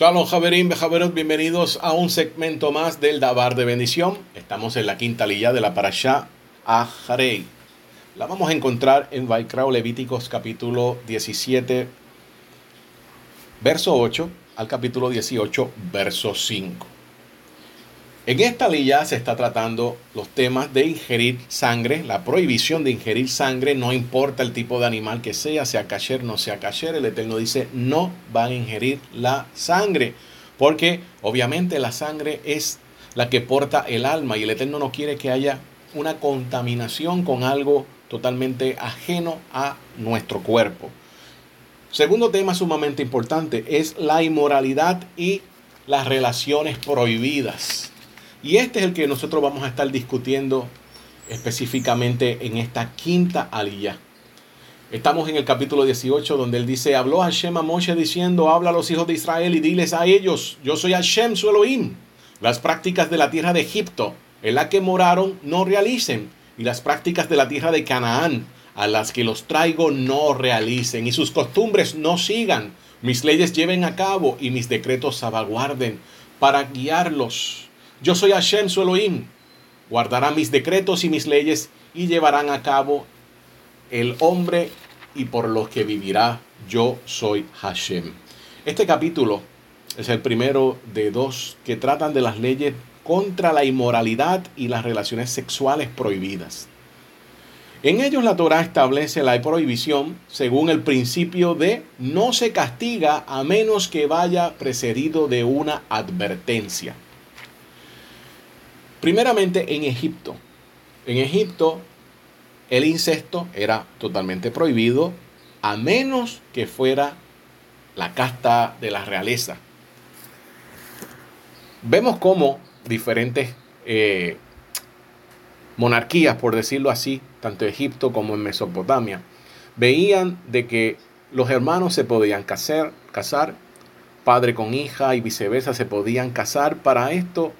Shalom Javerín, Bejaverot, bienvenidos a un segmento más del Dabar de Bendición. Estamos en la quinta lilla de la Parashá Aharei. La vamos a encontrar en Vaikrao Levíticos capítulo 17, verso 8 al capítulo 18, verso 5. En esta lilla se está tratando los temas de ingerir sangre, la prohibición de ingerir sangre, no importa el tipo de animal que sea, sea cacher, no sea cacher, el Eterno dice no van a ingerir la sangre, porque obviamente la sangre es la que porta el alma y el Eterno no quiere que haya una contaminación con algo totalmente ajeno a nuestro cuerpo. Segundo tema sumamente importante es la inmoralidad y las relaciones prohibidas. Y este es el que nosotros vamos a estar discutiendo específicamente en esta quinta aliyah. Estamos en el capítulo 18 donde él dice, habló Hashem a Moshe diciendo, habla a los hijos de Israel y diles a ellos, yo soy Hashem su. Las prácticas de la tierra de Egipto en la que moraron no realicen y las prácticas de la tierra de Canaán a las que los traigo no realicen y sus costumbres no sigan. Mis leyes lleven a cabo y mis decretos salvaguarden para guiarlos yo soy Hashem su Elohim. Guardarán mis decretos y mis leyes y llevarán a cabo el hombre y por los que vivirá. Yo soy Hashem. Este capítulo es el primero de dos que tratan de las leyes contra la inmoralidad y las relaciones sexuales prohibidas. En ellos la Torah establece la prohibición según el principio de no se castiga a menos que vaya precedido de una advertencia. Primeramente en Egipto. En Egipto el incesto era totalmente prohibido a menos que fuera la casta de la realeza. Vemos cómo diferentes eh, monarquías, por decirlo así, tanto Egipto como en Mesopotamia, veían de que los hermanos se podían casar, casar, padre con hija y viceversa se podían casar. Para esto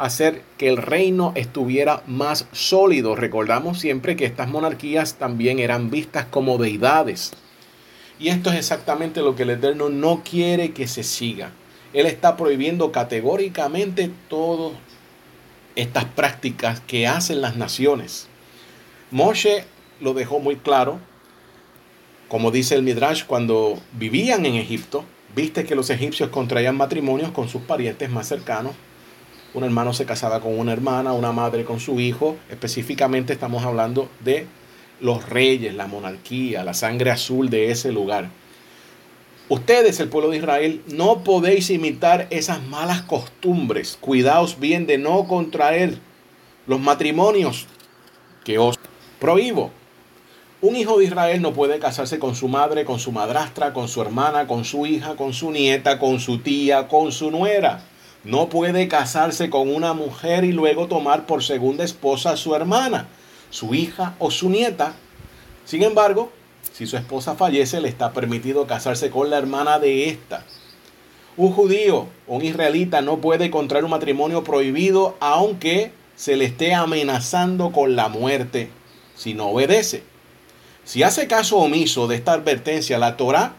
hacer que el reino estuviera más sólido. Recordamos siempre que estas monarquías también eran vistas como deidades. Y esto es exactamente lo que el Eterno no quiere que se siga. Él está prohibiendo categóricamente todas estas prácticas que hacen las naciones. Moshe lo dejó muy claro, como dice el Midrash, cuando vivían en Egipto, viste que los egipcios contraían matrimonios con sus parientes más cercanos un hermano se casaba con una hermana, una madre con su hijo. Específicamente estamos hablando de los reyes, la monarquía, la sangre azul de ese lugar. Ustedes, el pueblo de Israel, no podéis imitar esas malas costumbres. Cuidaos bien de no contraer los matrimonios que os prohíbo. Un hijo de Israel no puede casarse con su madre, con su madrastra, con su hermana, con su hija, con su nieta, con su tía, con su nuera no puede casarse con una mujer y luego tomar por segunda esposa a su hermana, su hija o su nieta. Sin embargo, si su esposa fallece, le está permitido casarse con la hermana de ésta. Un judío un israelita no puede contraer un matrimonio prohibido aunque se le esté amenazando con la muerte si no obedece. Si hace caso omiso de esta advertencia, la Torah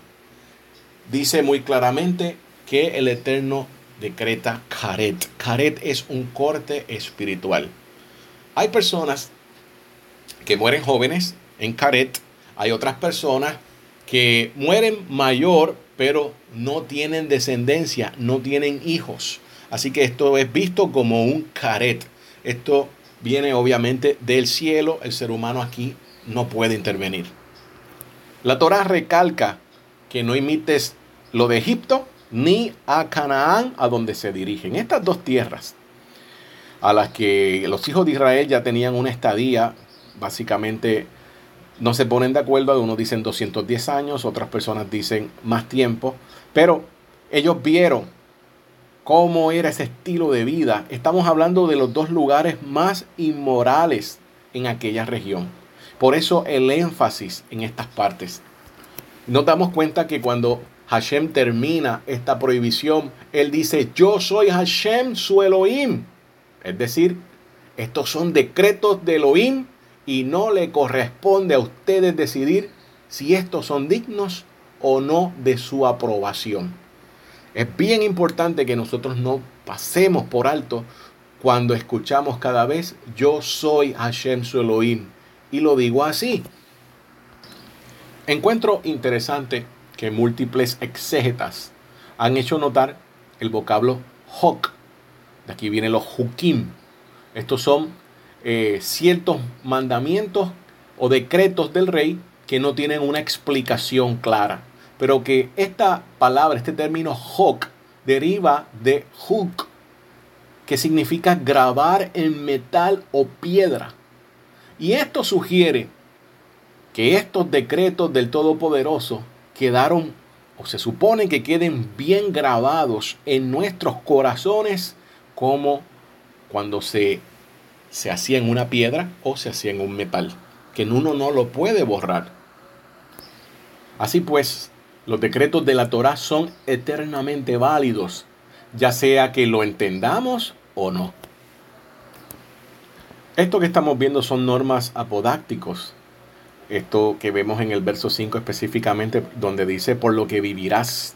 dice muy claramente que el Eterno decreta caret. Caret es un corte espiritual. Hay personas que mueren jóvenes en caret. Hay otras personas que mueren mayor, pero no tienen descendencia, no tienen hijos. Así que esto es visto como un caret. Esto viene obviamente del cielo. El ser humano aquí no puede intervenir. La Torah recalca que no imites lo de Egipto ni a Canaán, a donde se dirigen. Estas dos tierras, a las que los hijos de Israel ya tenían una estadía, básicamente no se ponen de acuerdo, unos dicen 210 años, otras personas dicen más tiempo, pero ellos vieron cómo era ese estilo de vida. Estamos hablando de los dos lugares más inmorales en aquella región. Por eso el énfasis en estas partes. Nos damos cuenta que cuando Hashem termina esta prohibición, él dice, yo soy Hashem su Elohim. Es decir, estos son decretos de Elohim y no le corresponde a ustedes decidir si estos son dignos o no de su aprobación. Es bien importante que nosotros no pasemos por alto cuando escuchamos cada vez yo soy Hashem su Elohim. Y lo digo así. Encuentro interesante que múltiples exégetas han hecho notar el vocablo hok. De aquí vienen los hukim. Estos son eh, ciertos mandamientos o decretos del rey que no tienen una explicación clara. Pero que esta palabra, este término hok, deriva de huk, que significa grabar en metal o piedra. Y esto sugiere que estos decretos del Todopoderoso quedaron o se supone que queden bien grabados en nuestros corazones como cuando se, se hacía en una piedra o se hacía en un metal, que uno no lo puede borrar. Así pues, los decretos de la Torah son eternamente válidos, ya sea que lo entendamos o no. Esto que estamos viendo son normas apodácticos. Esto que vemos en el verso 5 específicamente, donde dice, por lo que vivirás.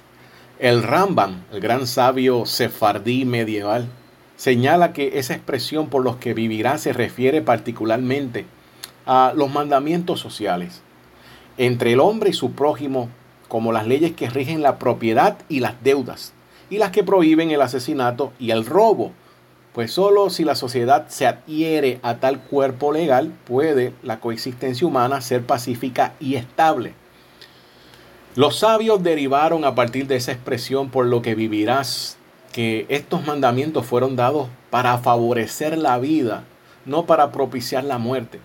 El Rambam, el gran sabio sefardí medieval, señala que esa expresión por los que vivirás se refiere particularmente a los mandamientos sociales entre el hombre y su prójimo, como las leyes que rigen la propiedad y las deudas, y las que prohíben el asesinato y el robo, pues solo si la sociedad se adhiere a tal cuerpo legal puede la coexistencia humana ser pacífica y estable. Los sabios derivaron a partir de esa expresión por lo que vivirás, que estos mandamientos fueron dados para favorecer la vida, no para propiciar la muerte.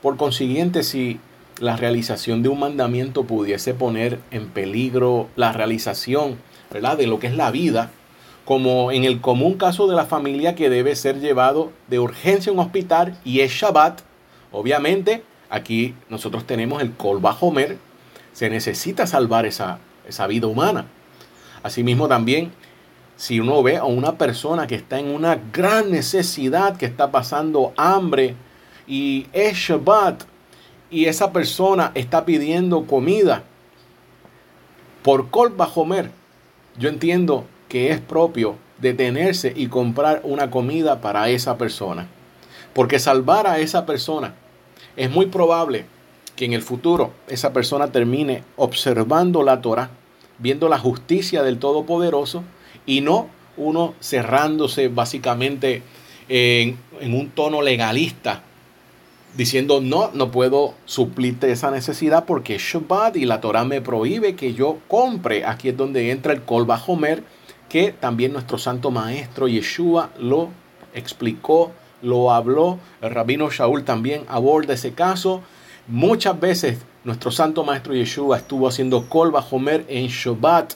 Por consiguiente, si la realización de un mandamiento pudiese poner en peligro la realización de lo que es la vida, como en el común caso de la familia que debe ser llevado de urgencia a un hospital y es Shabbat. Obviamente, aquí nosotros tenemos el Kol Homer, se necesita salvar esa, esa vida humana. Asimismo también, si uno ve a una persona que está en una gran necesidad, que está pasando hambre y es Shabbat, y esa persona está pidiendo comida por Kol Homer, yo entiendo es propio detenerse y comprar una comida para esa persona. Porque salvar a esa persona es muy probable que en el futuro esa persona termine observando la Torah, viendo la justicia del Todopoderoso y no uno cerrándose básicamente en, un tono legalista, diciendo no, no puedo suplirte esa necesidad porque Shabbat y la Torah me prohíbe que yo compre. Aquí es donde entra el Kol Homer que también nuestro santo maestro Yeshua lo explicó, lo habló. El rabino Shaul también aborda ese caso. Muchas veces nuestro santo maestro Yeshua estuvo haciendo kol bajomer en Shabbat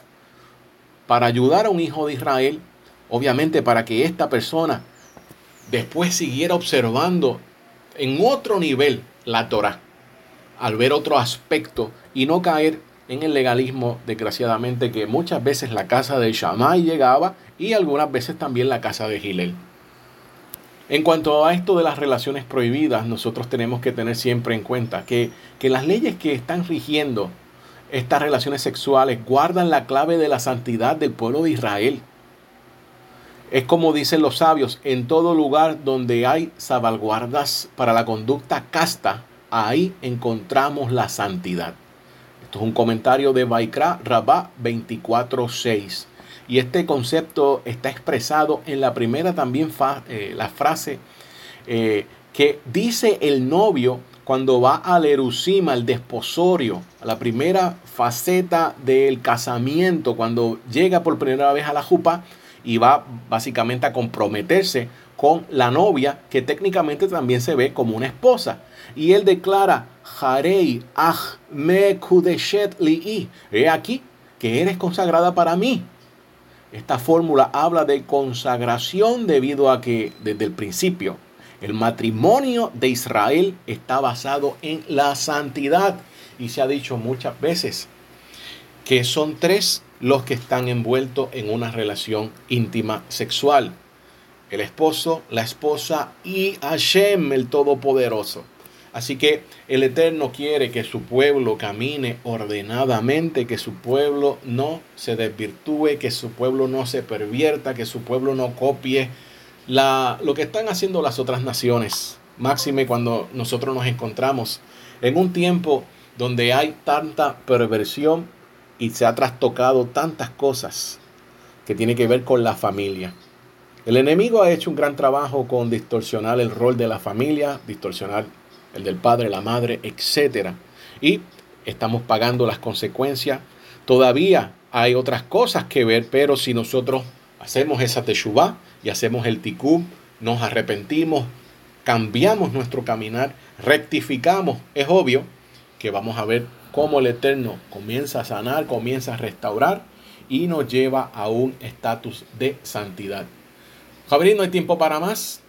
para ayudar a un hijo de Israel, obviamente para que esta persona después siguiera observando en otro nivel la Torah, al ver otro aspecto y no caer en el legalismo, desgraciadamente, que muchas veces la casa de Shammai llegaba y algunas veces también la casa de Gilel. En cuanto a esto de las relaciones prohibidas, nosotros tenemos que tener siempre en cuenta que, que las leyes que están rigiendo estas relaciones sexuales guardan la clave de la santidad del pueblo de Israel. Es como dicen los sabios, en todo lugar donde hay salvaguardas para la conducta casta, ahí encontramos la santidad. Esto es un comentario de Baikra Rabá 24.6. Y este concepto está expresado en la primera también eh, la frase eh, que dice el novio cuando va al Erusima, al desposorio, la primera faceta del casamiento, cuando llega por primera vez a la jupa y va básicamente a comprometerse con la novia, que técnicamente también se ve como una esposa. Y él declara, Harei ach me li'i. He aquí que eres consagrada para mí. Esta fórmula habla de consagración debido a que desde el principio el matrimonio de Israel está basado en la santidad. Y se ha dicho muchas veces que son tres los que están envueltos en una relación íntima sexual. El esposo, la esposa y Hashem, el Todopoderoso. Así que el Eterno quiere que su pueblo camine ordenadamente, que su pueblo no se desvirtúe, que su pueblo no se pervierta, que su pueblo no copie la, lo que están haciendo las otras naciones. Máxime cuando nosotros nos encontramos en un tiempo donde hay tanta perversión y se ha trastocado tantas cosas que tiene que ver con la familia. El enemigo ha hecho un gran trabajo con distorsionar el rol de la familia, distorsionar el del padre, la madre, etc. Y estamos pagando las consecuencias. Todavía hay otras cosas que ver, pero si nosotros hacemos esa teshuvah y hacemos el tikkun, nos arrepentimos, cambiamos nuestro caminar, rectificamos, es obvio que vamos a ver cómo el Eterno comienza a sanar, comienza a restaurar y nos lleva a un estatus de santidad. Javier, no hay tiempo para más.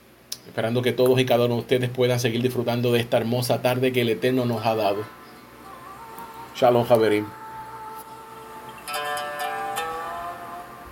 Esperando que todos y cada uno de ustedes puedan seguir disfrutando de esta hermosa tarde que el Eterno nos ha dado. Shalom, Javerín.